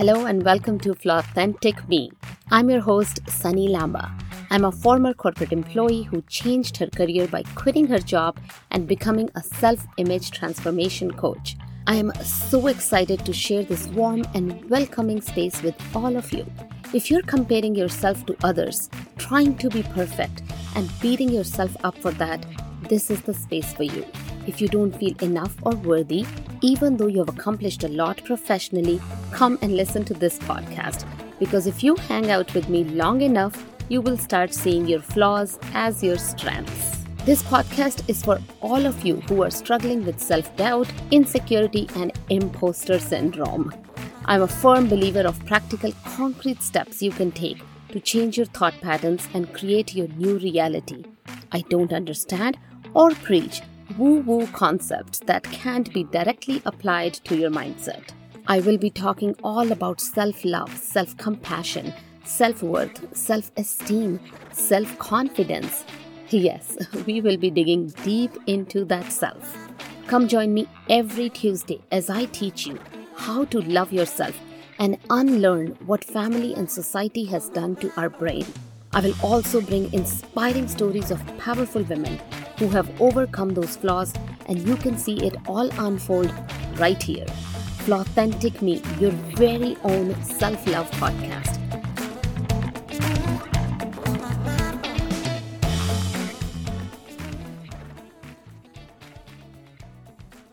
Hello and welcome to Authentic Me. I'm your host, Sunny Lamba. I'm a former corporate employee who changed her career by quitting her job and becoming a self image transformation coach. I am so excited to share this warm and welcoming space with all of you. If you're comparing yourself to others, trying to be perfect, and beating yourself up for that, this is the space for you. If you don't feel enough or worthy, even though you have accomplished a lot professionally, come and listen to this podcast. Because if you hang out with me long enough, you will start seeing your flaws as your strengths. This podcast is for all of you who are struggling with self doubt, insecurity, and imposter syndrome. I'm a firm believer of practical, concrete steps you can take to change your thought patterns and create your new reality. I don't understand or preach woo woo concepts that can't be directly applied to your mindset. I will be talking all about self love, self compassion, self worth, self esteem, self confidence. Yes, we will be digging deep into that self. Come join me every Tuesday as I teach you how to love yourself and unlearn what family and society has done to our brain. I will also bring inspiring stories of powerful women who have overcome those flaws, and you can see it all unfold right here. Authentic Me, your very own self love podcast